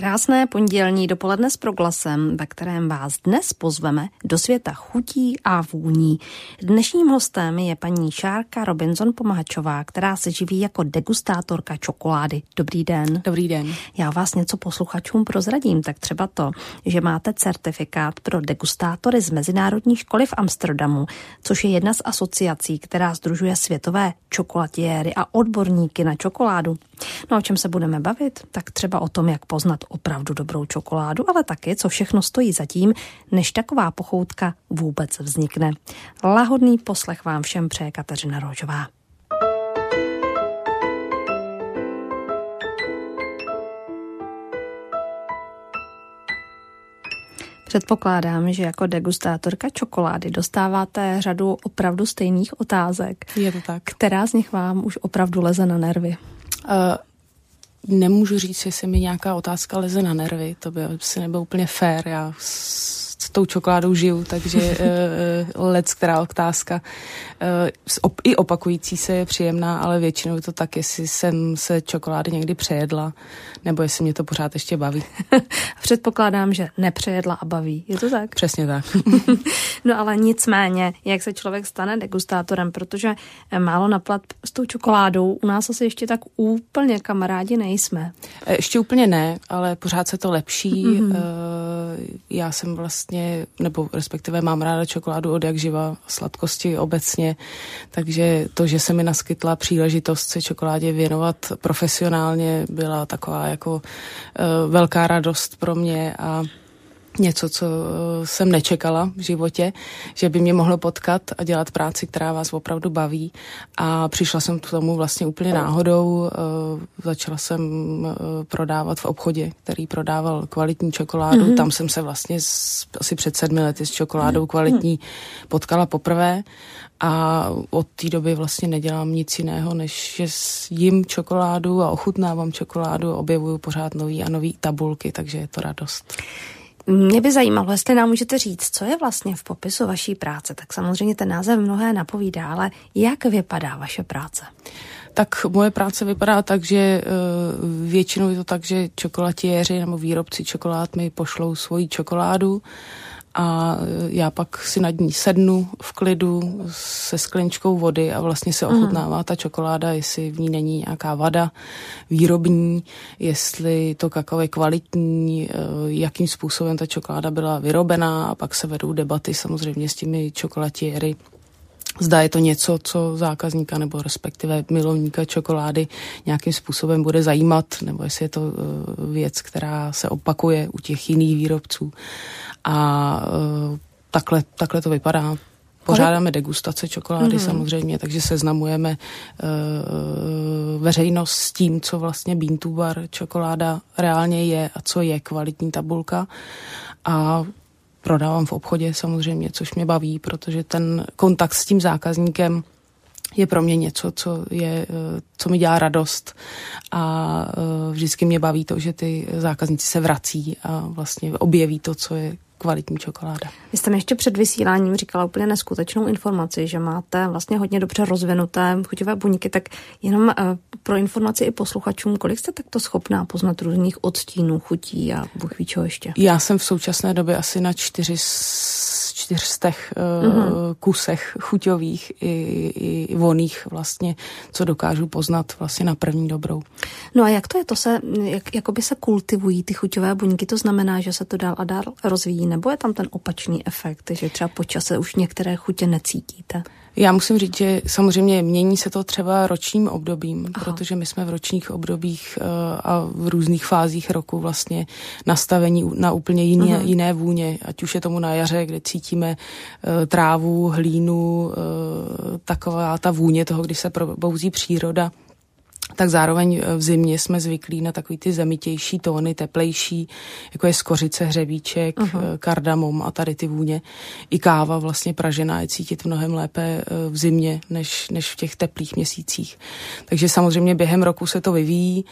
Krásné pondělní dopoledne s proglasem, ve kterém vás dnes pozveme do světa chutí a vůní. Dnešním hostem je paní Šárka Robinson Pomahačová, která se živí jako degustátorka čokolády. Dobrý den. Dobrý den. Já vás něco posluchačům prozradím, tak třeba to, že máte certifikát pro degustátory z Mezinárodní školy v Amsterdamu, což je jedna z asociací, která združuje světové čokolatiéry a odborníky na čokoládu. No o čem se budeme bavit? Tak třeba o tom, jak poznat opravdu dobrou čokoládu, ale taky, co všechno stojí za tím, než taková pochoutka vůbec vznikne. Lahodný poslech vám všem přeje Kateřina Rožová. Předpokládám, že jako degustátorka čokolády dostáváte řadu opravdu stejných otázek. Je to tak. Která z nich vám už opravdu leze na nervy? Uh, nemůžu říct, jestli mi nějaká otázka leze na nervy, to by asi nebylo úplně fér. Já s tou čokoládou žiju, takže uh, let, která otázka uh, i opakující se je příjemná, ale většinou je to tak, jestli jsem se čokolády někdy přejedla, nebo jestli mě to pořád ještě baví. Předpokládám, že nepřejedla a baví. Je to tak? Přesně tak. no ale nicméně, jak se člověk stane degustátorem, protože málo naplat s tou čokoládou, u nás asi ještě tak úplně kamarádi nejsme. Ještě úplně ne, ale pořád se to lepší. Mm-hmm. Já jsem vlastně, nebo respektive mám ráda čokoládu od jak živa, sladkosti obecně, takže to, že se mi naskytla příležitost se čokoládě věnovat profesionálně, byla taková jako uh, velká radost pro mě a něco, co eh, jsem nečekala v životě, že by mě mohlo potkat a dělat práci, která vás opravdu baví. A přišla jsem k tomu vlastně úplně náhodou. Eh, začala jsem prodávat v obchodě, který prodával kvalitní čokoládu. Mm-hmm. Tam jsem se vlastně asi před sedmi lety s čokoládou kvalitní potkala poprvé a od té doby vlastně nedělám nic jiného, než že jim čokoládu a ochutnávám čokoládu, objevuju pořád nový a nový tabulky, takže je to radost. Mě by zajímalo, jestli nám můžete říct, co je vlastně v popisu vaší práce. Tak samozřejmě ten název mnohé napovídá, ale jak vypadá vaše práce? Tak moje práce vypadá tak, že eh, většinou je to tak, že čokolatiéři nebo výrobci čokolád mi pošlou svoji čokoládu a já pak si nad ní sednu v klidu se sklenčkou vody a vlastně se ochutnává ta čokoláda, jestli v ní není nějaká vada výrobní, jestli to kakao je kvalitní, eh, jakým způsobem ta čokoláda byla vyrobená a pak se vedou debaty samozřejmě s těmi čokolatiéry Zda je to něco, co zákazníka nebo respektive milovníka čokolády nějakým způsobem bude zajímat, nebo jestli je to eh, věc, která se opakuje u těch jiných výrobců. A uh, takhle, takhle to vypadá. Pořádáme degustace čokolády mm-hmm. samozřejmě, takže seznamujeme uh, veřejnost s tím, co vlastně Beantubar čokoláda reálně je a co je kvalitní tabulka. A prodávám v obchodě samozřejmě, což mě baví, protože ten kontakt s tím zákazníkem je pro mě něco, co, je, co mi dělá radost. A vždycky mě baví to, že ty zákazníci se vrací a vlastně objeví to, co je kvalitní čokoláda. Vy jste mi ještě před vysíláním říkala úplně neskutečnou informaci, že máte vlastně hodně dobře rozvinuté chuťové buňky, tak jenom uh, pro informaci i posluchačům, kolik jste takto schopná poznat různých odstínů, chutí a bůh ví čeho ještě? Já jsem v současné době asi na čtyři čtyřstech mm-hmm. kusech chuťových i, i voných vlastně, co dokážu poznat vlastně na první dobrou. No a jak to je? To se, jak, jakoby se kultivují ty chuťové buňky, to znamená, že se to dál a dál rozvíjí, nebo je tam ten opačný efekt, že třeba po čase už některé chutě necítíte? Já musím říct, že samozřejmě mění se to třeba ročním obdobím, Aha. protože my jsme v ročních obdobích uh, a v různých fázích roku vlastně nastavení na úplně jiné, jiné vůně, ať už je tomu na jaře, kde cítíme uh, trávu, hlínu, uh, taková ta vůně toho, když se probouzí příroda tak zároveň eh, v zimě jsme zvyklí na takový ty zemitější tóny, teplejší, jako je skořice, hřebíček, uh-huh. kardamom a tady ty vůně. I káva vlastně pražená je cítit mnohem lépe eh, v zimě, než, než v těch teplých měsících. Takže samozřejmě během roku se to vyvíjí.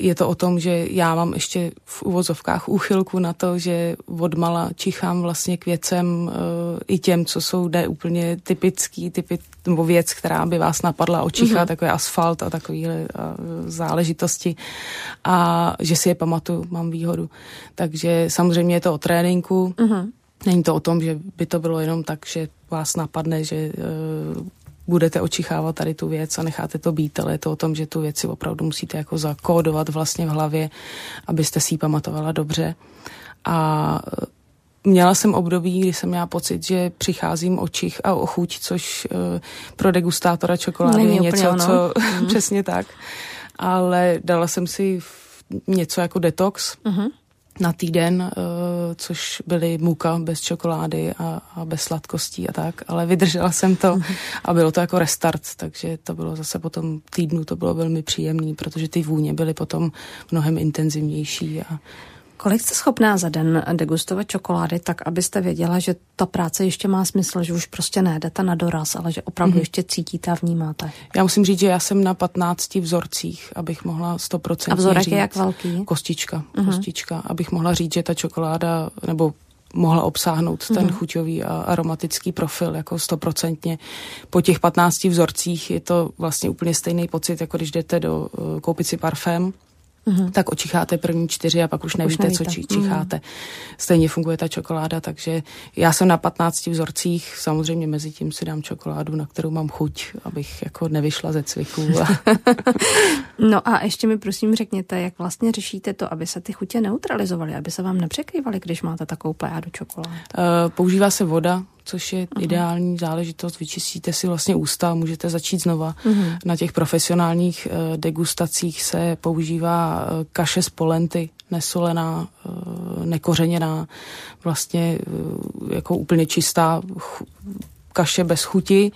Je to o tom, že já mám ještě v uvozovkách úchylku na to, že odmala čichám vlastně k věcem i těm, co jsou jde úplně typický, typy, nebo věc, která by vás napadla očichat, mm-hmm. takový asfalt a takovýhle záležitosti a že si je pamatuju, mám výhodu. Takže samozřejmě je to o tréninku, mm-hmm. Není to o tom, že by to bylo jenom tak, že vás napadne, že uh, budete očichávat tady tu věc a necháte to být, ale je to o tom, že tu věc si opravdu musíte jako zakódovat vlastně v hlavě, abyste si ji pamatovala dobře. A eh, Měla jsem období, kdy jsem měla pocit, že přicházím o čich a o chuť, což uh, pro degustátora čokolády je něco, ono. co mm. přesně tak. Ale dala jsem si něco jako detox, mm-hmm na týden, uh, což byly muka bez čokolády a, a bez sladkostí a tak, ale vydržela jsem to a bylo to jako restart, takže to bylo zase po tom týdnu, to bylo velmi příjemné, protože ty vůně byly potom mnohem intenzivnější a Kolik jste schopná za den degustovat čokolády, tak abyste věděla, že ta práce ještě má smysl, že už prostě nejdete na doraz, ale že opravdu mm-hmm. ještě cítíte a vnímáte? Já musím říct, že já jsem na 15 vzorcích, abych mohla 100% A vzorek říct, je jak velký? Kostička, mm-hmm. kostička, abych mohla říct, že ta čokoláda, nebo mohla obsáhnout ten mm-hmm. chuťový a aromatický profil jako stoprocentně. Po těch 15 vzorcích je to vlastně úplně stejný pocit, jako když jdete do uh, koupit si parfém mm-hmm. tak očicháte první čtyři a pak už nevíte, už nevíte. co či, čicháte. Mm-hmm. Stejně funguje ta čokoláda, takže já jsem na 15 vzorcích, samozřejmě mezi tím si dám čokoládu, na kterou mám chuť, abych jako nevyšla ze cviku. no a ještě mi prosím řekněte, jak vlastně řešíte to, aby se ty chutě neutralizovaly, aby se vám nepřekrývaly, když máte takovou plejádu čokolád? Uh, používá se voda, což je uh-huh. ideální záležitost. Vyčistíte si vlastně ústa, můžete začít znova. Uh-huh. Na těch profesionálních uh, degustacích se používá uh, kaše z polenty, nesolená, uh, nekořeněná, vlastně uh, jako úplně čistá ch- kaše bez chuti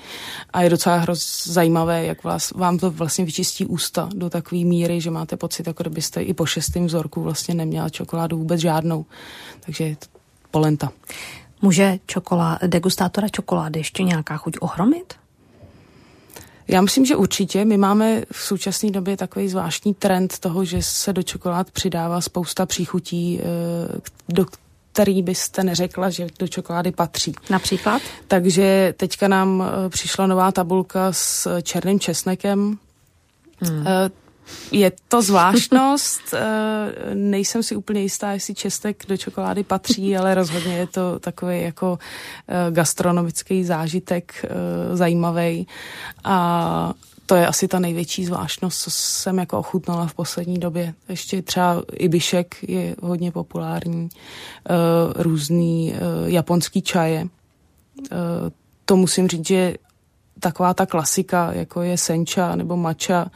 a je docela hroz zajímavé, jak vás, vám to vlastně vyčistí ústa do takové míry, že máte pocit, jako kdybyste i po šestém vzorku vlastně neměla čokoládu vůbec žádnou. Takže polenta. Může čokolá, degustátora čokolády ještě nějaká chuť ohromit? Já myslím, že určitě. My máme v současné době takový zvláštní trend toho, že se do čokolád přidává spousta příchutí, eh, do který byste neřekla, že do čokolády patří. Například? Takže teďka nám eh, přišla nová tabulka s černým česnekem. Hmm. Je to zvláštnost, eh, nejsem si úplně jistá, jestli čestek do čokolády patří, ale rozhodně je to takový jako eh, gastronomický zážitek eh, zajímavý a to je asi ta největší zvláštnost, co jsem jako ochutnala v poslední době. Ještě třeba ibišek je hodně populární, různý japonský čaje. To musím říct, že taková ta klasika, jako je sencha nebo macha,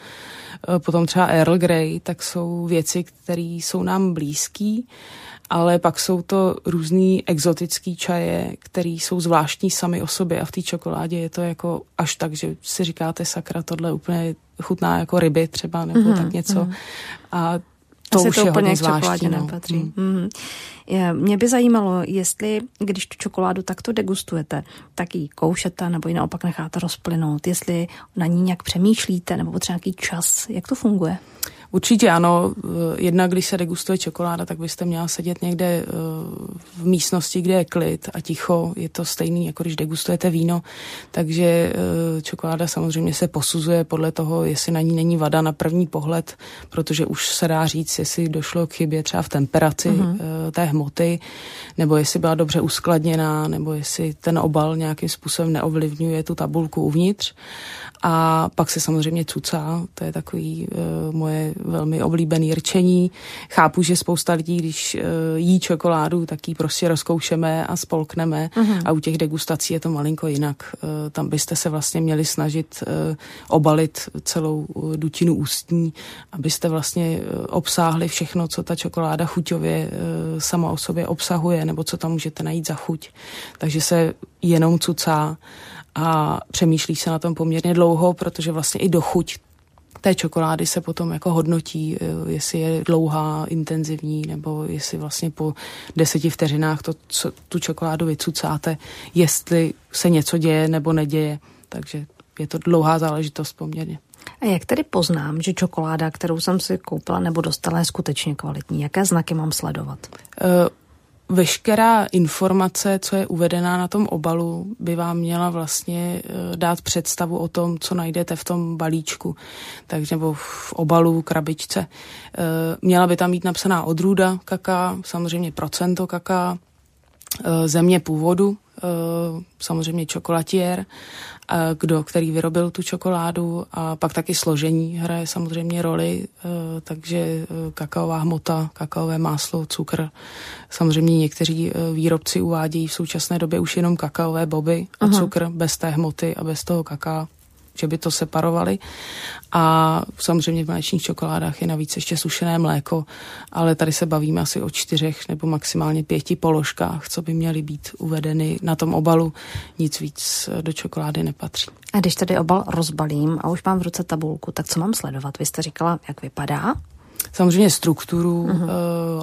Eh, potom třeba Earl Grey, tak jsou věci, které jsou nám blízký, ale pak jsou to různý exotický čaje, které jsou zvláštní sami o sobě a v té čokoládě je to jako až tak, že si říkáte sakra, tohle úplně chutná jako ryby třeba nebo mm-hmm, tak něco. Mm. A to Asi už to je úplně k čokoládě no. nepatří. Mm. Mm. Mě by zajímalo, jestli, když tu čokoládu takto degustujete, tak ji koušete nebo ji naopak necháte rozplynout, jestli na ní nějak přemýšlíte nebo potřeba nějaký čas, jak to funguje? Určitě ano. Jednak, když se degustuje čokoláda, tak byste měla sedět někde eh, v místnosti, kde je klid a ticho. Je to stejný, jako když degustujete víno. Takže eh, čokoláda samozřejmě se posuzuje podle toho, jestli na ní není vada na první pohled, protože už se dá říct, jestli došlo k chybě třeba v temperaci uh-huh. té hmoty, nebo jestli byla dobře uskladněná, nebo jestli ten obal nějakým způsobem neovlivňuje tu tabulku uvnitř. A pak se samozřejmě cucá, to je takový uh, moje velmi oblíbený rčení. Chápu, že spousta lidí, když uh, jí čokoládu, tak ji prostě rozkoušeme a spolkneme uh-huh. a u těch degustací je to malinko jinak. Uh, tam byste se vlastně měli snažit uh, obalit celou uh, dutinu ústní, abyste vlastně uh, obsáhli všechno, co ta čokoláda chuťově uh, sama o sobě obsahuje, nebo co tam můžete najít za chuť. Takže se jenom cucá a přemýšlí se na tom poměrně dlouho, protože vlastně i do chuť té čokolády se potom jako hodnotí, eh, jestli je dlouhá, intenzivní, nebo jestli vlastně po deseti vteřinách to, co, tu čokoládu vycucáte, jestli se něco děje nebo neděje. Takže je to dlouhá záležitost poměrně. A jak tedy poznám, že čokoláda, kterou jsem si koupila nebo dostala, je skutečně kvalitní? Jaké znaky mám sledovat? Uh, veškerá informace, co je uvedená na tom obalu, by vám měla vlastně eh, dát představu o tom, co najdete v tom balíčku, takže nebo v obalu, krabičce. Eh, měla by tam být napsaná odrůda kaká, samozřejmě procento kaká, eh, země původu, samozřejmě čokolatier kdo, který vyrobil tu čokoládu a pak taky složení hraje samozřejmě roli, e, takže kakaová hmota, kakaové máslo, cukr. Samozřejmě někteří výrobci uvádějí v současné době už jenom kakaové boby a Aha. cukr bez té hmoty a bez toho kaká že by to separovali. A samozřejmě v mléčných čokoládách je navíc ještě sušené mléko, ale tady se bavíme asi o čtyřech nebo maximálně pěti položkách, co by měly být uvedeny na tom obalu. Nic víc do čokolády nepatří. A když tady obal rozbalím a už mám v ruce tabulku, tak co mám sledovat? Vy jste říkala, jak vypadá? Samozřejmě strukturu, uh-huh. uh,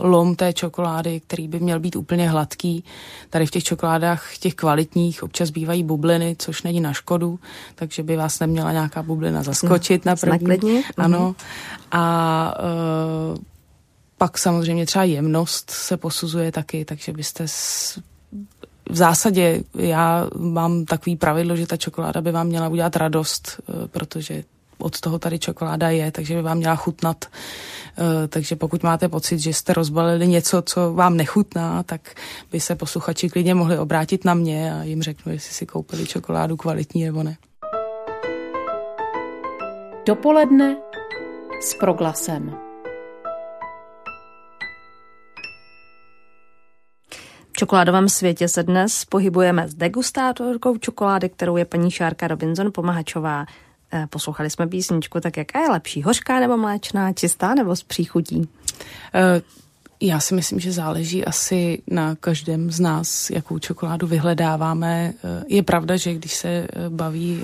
lom té čokolády, který by měl být úplně hladký. Tady v těch čokoládách, těch kvalitních, občas bývají bubliny, což není na škodu, takže by vás neměla nějaká bublina zaskočit na první. Uh-huh. Ano. A uh, pak samozřejmě třeba jemnost se posuzuje taky, takže byste s, v zásadě já mám takový pravidlo, že ta čokoláda by vám měla udělat radost, uh, protože od toho tady čokoláda je, takže by vám měla chutnat. Eh, takže pokud máte pocit, že jste rozbalili něco, co vám nechutná, tak by se posluchači klidně mohli obrátit na mě a jim řeknu, jestli si koupili čokoládu kvalitní nebo ne. Dopoledne s proglasem. V čokoládovém světě se dnes pohybujeme s degustátorkou čokolády, kterou je paní Šárka Robinson Pomahačová. Eh, poslouchali jsme písničku, tak jaká je lepší, hořká nebo mléčná, čistá nebo s příchutí? Uh, já si myslím, že záleží asi na každém z nás, jakou čokoládu vyhledáváme. Eh, je pravda, že když se baví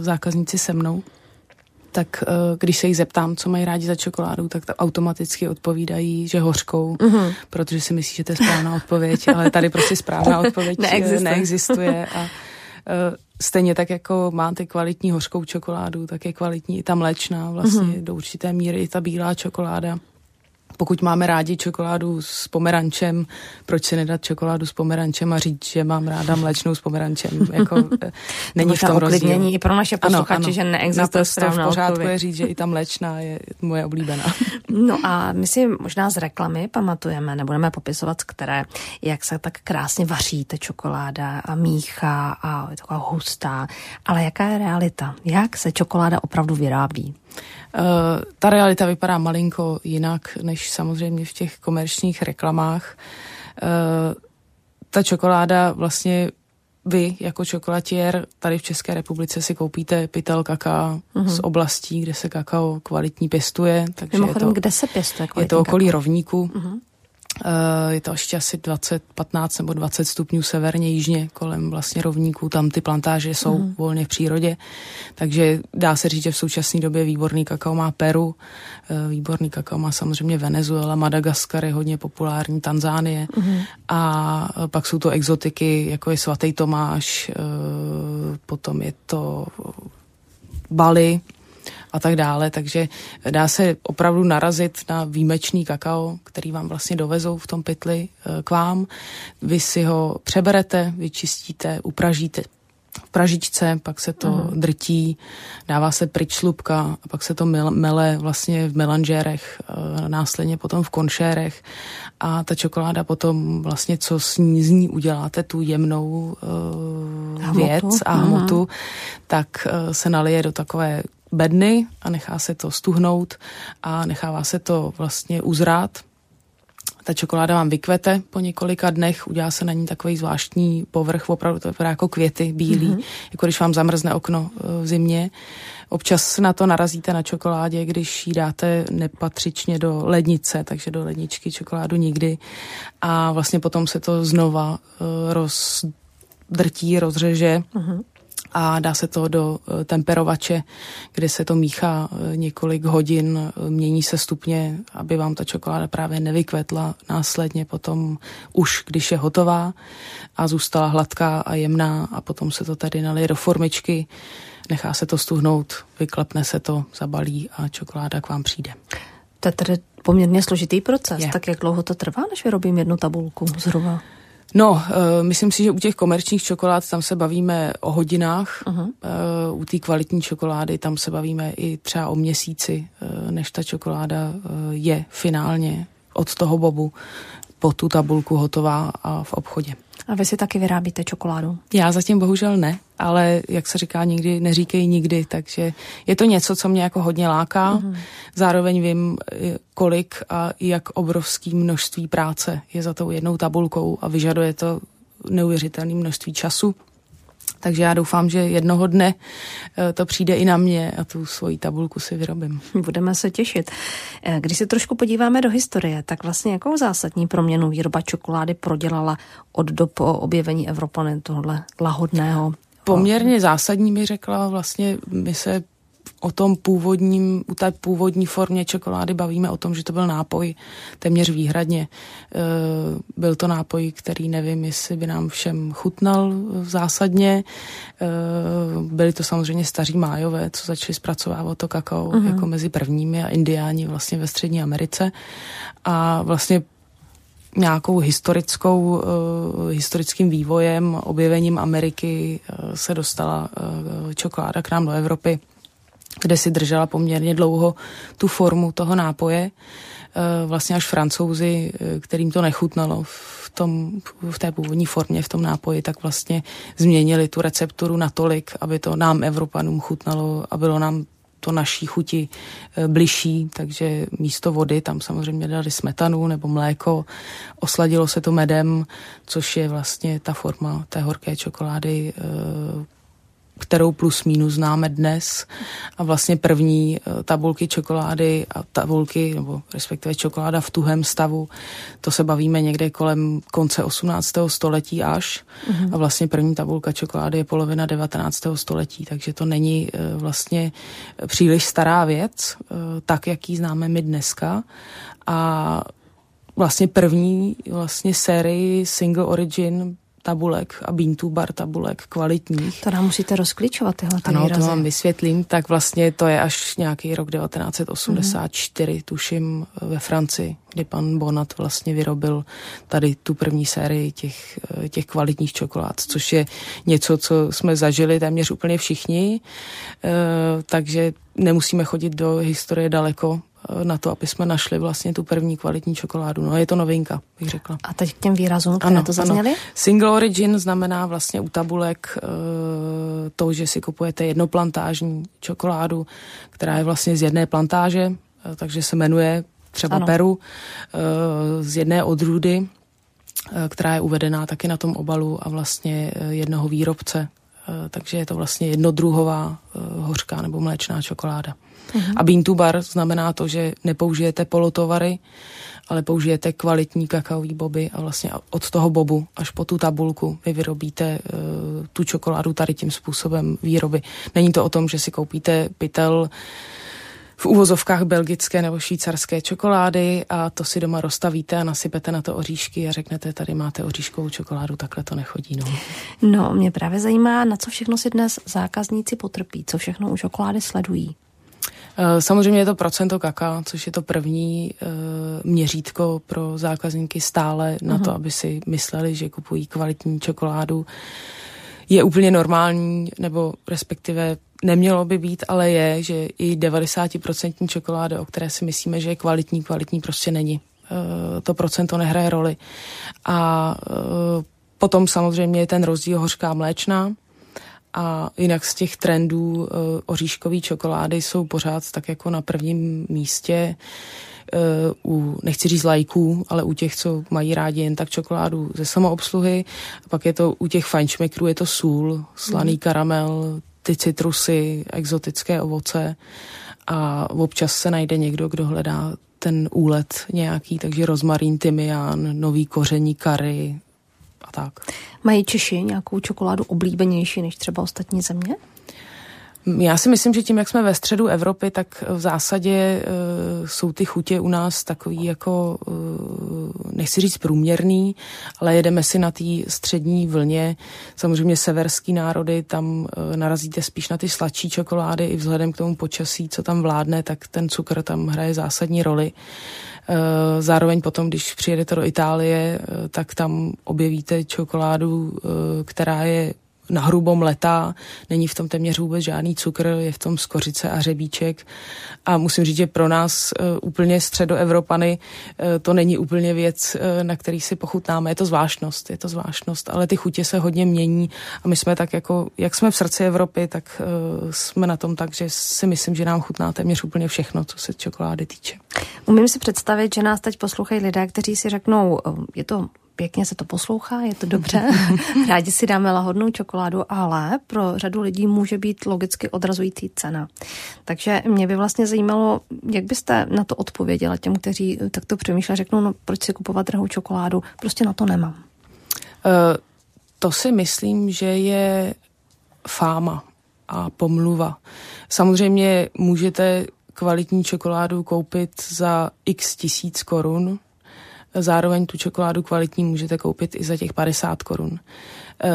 zákazníci se mnou, tak když se jich zeptám, co mají rádi za čokoládu, tak automaticky odpovídají, že hořkou, uh-huh. protože si myslí, že to je správná odpověď, ale tady prostě správná odpověď neexistuje. neexistuje a Stejně tak, jako máte kvalitní hořkou čokoládu, tak je kvalitní i ta mléčná, vlastně mm-hmm. do určité míry i ta bílá čokoláda pokud máme rádi čokoládu s pomerančem, proč si nedat čokoládu s pomerančem a říct, že mám ráda mléčnou s pomerančem. Jako, eh, není v tom rozdíl. i pro naše posluchače, že neexistuje správná v pořádku je říct, že i ta mléčná je moje oblíbená. No a my si možná z reklamy pamatujeme, nebudeme popisovat, z které, jak se tak krásně vaří ta čokoláda a míchá a je taková hustá. Ale jaká je realita? Jak se čokoláda opravdu vyrábí? Uh, ta realita vypadá malinko jinak, než samozřejmě v těch komerčních reklamách. Uh, ta čokoláda vlastně vy jako čokolatier tady v České republice si koupíte pytel kakao uh-huh. z oblastí, kde se kakao kvalitní pěstuje. Takže je to, kde se pěstuje Je to okolí kakao? rovníku. Uh-huh. Uh, je to ještě asi 20, 15 nebo 20 stupňů severně, jižně, kolem vlastně rovníků, tam ty plantáže jsou mm. volně v přírodě, takže dá se říct, že v současné době výborný kakao má Peru, uh, výborný kakao má samozřejmě Venezuela, Madagaskar je hodně populární, Tanzánie. Mm. a pak jsou to exotiky, jako je svatý Tomáš, potom je to Bali, a tak dále, takže dá se opravdu narazit na výjimečný kakao, který vám vlastně dovezou v tom pytli eh, k vám. Vy si ho přeberete, vyčistíte, upražíte v pražičce, pak se to uh-huh. drtí, dává se pryč slupka a pak se to mele vlastně v melanžérech, eh, následně potom v konšérech a ta čokoláda potom vlastně, co s ní, z ní uděláte, tu jemnou uh, věc a hmotu, uh-huh. tak uh, se nalije do takové bedny a nechá se to stuhnout a nechává se to vlastně uzrát. Ta čokoláda vám vykvete po několika dnech, udělá se na ní takový zvláštní povrch, opravdu to vypadá jako květy bílý, mm-hmm. jako když vám zamrzne okno eh, v zimě. Občas na to narazíte na čokoládě, když ji dáte nepatřičně do lednice, takže do ledničky čokoládu nikdy. A vlastně potom se to znova uh, rozdrtí, rozřeže. Mm-hmm a dá se to do eh, temperovače, kde se to míchá eh, několik hodin, eh, mění se stupně, aby vám ta čokoláda právě nevykvetla následně potom už, když je hotová a zůstala hladká a jemná a potom se to tady nalije do formičky, nechá se to stuhnout, vyklepne se to, zabalí a čokoláda k vám přijde. To je tedy poměrně složitý proces. Je. Tak jak dlouho to trvá, než vyrobím jednu tabulku zhruba? No, uh, myslím si, že u těch komerčních čokolád tam se bavíme o hodinách. Uh-huh. Uh, u té kvalitní čokolády tam se bavíme i třeba o měsíci, uh, než ta čokoláda uh, je finálně od toho bobu po tu tabulku hotová a v obchodě. A vy si taky vyrábíte čokoládu? Já zatím bohužel ne, ale jak se říká nikdy, neříkej nikdy, takže je to něco, co mě jako hodně láká. Mm-hmm. Zároveň vím, kolik a jak obrovský množství práce je za tou jednou tabulkou a vyžaduje to neuvěřitelné množství času. Takže já doufám, že jednoho dne eh, to přijde i na mě a tu svoji tabulku si vyrobím. Budeme se těšit. Eh, když se trošku podíváme do historie, tak vlastně jakou zásadní proměnu výroba čokolády prodělala od dob objevení Evropany tohle lahodného Poměrně zásadní mi řekla, vlastně my se o tom původním, u té původní formě čokolády bavíme o tom, že to byl nápoj téměř výhradně. E, byl to nápoj, který nevím, jestli by nám všem chutnal zásadně. E, byli to samozřejmě staří májové, co začali zpracovávat to kakao uh-huh. jako mezi prvními a indiáni vlastně ve Střední Americe. A vlastně nějakou historickou, uh, historickým vývojem, objevením Ameriky uh, se dostala uh, čokoláda k nám do Evropy kde si držela poměrně dlouho tu formu toho nápoje. Eh, vlastně až francouzi, eh, kterým to nechutnalo v, tom, v té původní formě, v tom nápoji, tak vlastně změnili tu recepturu natolik, aby to nám, Evropanům, chutnalo a bylo nám to naší chuti eh, bližší, takže místo vody tam samozřejmě dali smetanu nebo mléko, osladilo se to medem, což je vlastně ta forma té horké čokolády, kterou plus minus známe dnes. A vlastně první eh, tabulky čokolády a tabulky, nebo respektive čokoláda v tuhém stavu, to se bavíme někde kolem konce 18. století až. Mm-hmm. A vlastně první tabulka čokolády je polovina 19. století, takže to není eh, vlastně příliš stará věc, eh, tak, jak ji známe my dneska. A vlastně první vlastně sérii Single Origin tabulek a Bean bar tabulek kvalitních. To nám musíte rozklíčovat tyhle Ano, výrazy. to vám vysvětlím. Tak vlastně to je až nějaký rok 1984, mm-hmm. tuším, ve Francii, kdy pan Bonat vlastně vyrobil tady tu první sérii těch, těch kvalitních čokolád, což je něco, co jsme zažili téměř úplně všichni, e, takže nemusíme chodit do historie daleko, na to, aby jsme našli vlastně tu první kvalitní čokoládu. No je to novinka, bych řekla. A teď k těm výrazům, které ano, to zazněly? Ano. Single origin znamená vlastně u tabulek uh, to, že si kupujete jednoplantážní čokoládu, která je vlastně z jedné plantáže, uh, takže se jmenuje třeba ano. Peru, uh, z jedné odrůdy, která je uvedená taky na tom obalu a vlastně jednoho výrobce. Takže je to vlastně jednodruhová hořká nebo mléčná čokoláda. Mm-hmm. A bean to bar znamená to, že nepoužijete polotovary, ale použijete kvalitní kakaový boby a vlastně od toho bobu až po tu tabulku vy vyrobíte uh, tu čokoládu tady tím způsobem výroby. Není to o tom, že si koupíte pytel v úvozovkách belgické nebo švýcarské čokolády a to si doma rozstavíte a nasypete na to oříšky a řeknete, tady máte oříškovou čokoládu, takhle to nechodí. No. no, mě právě zajímá, na co všechno si dnes zákazníci potrpí, co všechno u čokolády sledují. Eh, samozřejmě je to procento kaka, což je to první uh, měřítko pro zákazníky stále uh-huh. na to, mhm. aby si mysleli, že kupují kvalitní čokoládu. Je úplně normální, nebo respektive nemělo by být, ale je, že i 90% čokoláda, o které si myslíme, že je kvalitní, kvalitní prostě není. Uh, to procento nehraje roli. A potom samozřejmě je ten rozdíl hořká mléčná, a jinak z těch trendů uh, oříškové čokolády jsou pořád tak jako na prvním místě uh, u, nechci říct lajků, ale u těch, co mají rádi jen tak čokoládu ze samoobsluhy. A pak je to u těch fajnšmekrů je to sůl, slaný mm. karamel, ty citrusy, exotické ovoce a občas se najde někdo, kdo hledá ten úlet nějaký, takže rozmarín, tymián, nový koření kary, a tak. Mají Češi nějakou čokoládu oblíbenější než třeba ostatní země? Já si myslím, že tím, jak jsme ve středu Evropy, tak v zásadě uh, jsou ty chutě u nás takový jako, uh, nechci říct průměrný, ale jedeme si na té střední vlně. Samozřejmě severský národy, tam uh, narazíte spíš na ty sladší čokolády i vzhledem k tomu počasí, co tam vládne, tak ten cukr tam hraje zásadní roli. Zároveň potom, když přijedete do Itálie, tak tam objevíte čokoládu, která je na hrubom letá, není v tom téměř vůbec žádný cukr, je v tom skořice a řebíček. A musím říct, že pro nás uh, úplně středoevropany uh, to není úplně věc, uh, na který si pochutnáme, je to zvláštnost, je to zvláštnost, ale ty chutě se hodně mění. A my jsme tak jako, jak jsme v srdci Evropy, tak jsme na tom tak, že si myslím, že nám chutná téměř úplně všechno, co se čokolády týče. Umím si představit, že nás teď poslouchají lidé, kteří si řeknou, je to pěkně se to poslouchá, je to dobře, rádi si dáme lahodnou čokoládu, ale pro řadu lidí může být logicky odrazující cena. Takže mě by vlastně zajímalo, jak byste na to odpověděla těm, kteří takto přemýšlejí, řeknou, no proč si kupovat drahou čokoládu, prostě na to nemám. Uh, to si myslím, že je fáma a pomluva. Samozřejmě můžete kvalitní čokoládu koupit za x tisíc korun, Zároveň tu čokoládu kvalitní můžete koupit i za těch 50 korun. Eh,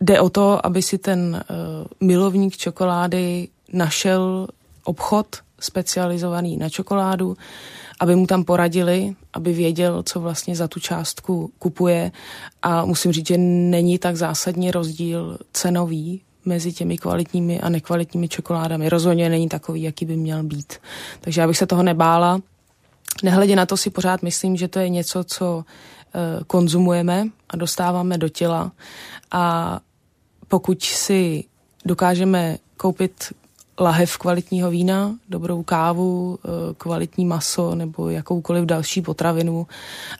jde o to, aby si ten eh, milovník čokolády našel obchod specializovaný na čokoládu, aby mu tam poradili, aby věděl, co vlastně za tu částku kupuje. A musím říct, že není tak zásadní rozdíl cenový mezi těmi kvalitními a nekvalitními čokoládami. Rozhodně není takový, jaký by měl být. Takže já bych se toho nebála. Nehledě na to si pořád myslím, že to je něco, co eh, konzumujeme a dostáváme do těla a pokud si dokážeme koupit lahev kvalitního vína, dobrou kávu, eh, kvalitní maso nebo jakoukoliv další potravinu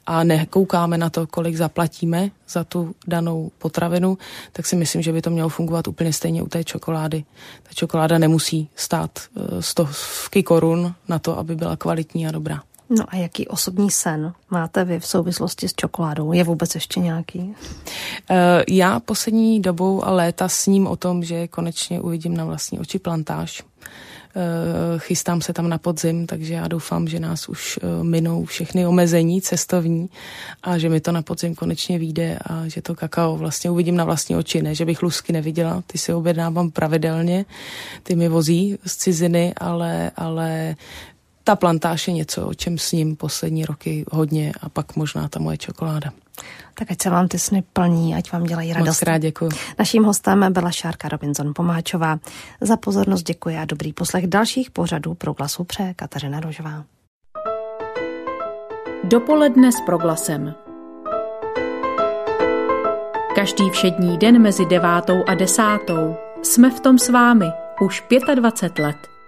a nekoukáme na to, kolik zaplatíme za tu danou potravinu, tak si myslím, že by to mělo fungovat úplně stejně u té čokolády. Ta čokoláda nemusí stát eh, stovky korun na to, aby byla kvalitní a dobrá. No a jaký osobní sen máte vy v souvislosti s čokoládou? Je vůbec ještě nějaký? Eh, já poslední dobou a léta sním o tom, že konečně uvidím na vlastní oči plantáž. Eh, chystám se tam na podzim, takže já doufám, že nás už eh, minou všechny omezení cestovní a že mi to na podzim konečně vyjde a že to kakao vlastně uvidím na vlastní oči, ne, že bych lusky neviděla, ty si objednávám pravidelně, ty mi vozí z ciziny, ale, ale ta plantáž je něco, o čem s ním poslední roky hodně a pak možná ta moje čokoláda. Tak ať se vám ty sny plní, ať vám dělají radost. Moc krát děkuji. Naším hostem byla Šárka Robinson Pomáčová. Za pozornost děkuji a dobrý poslech dalších pořadů pro glasu pře Kateřina Rožová. Dopoledne s proglasem. Každý všední den mezi devátou a desátou jsme v tom s vámi už 25 let.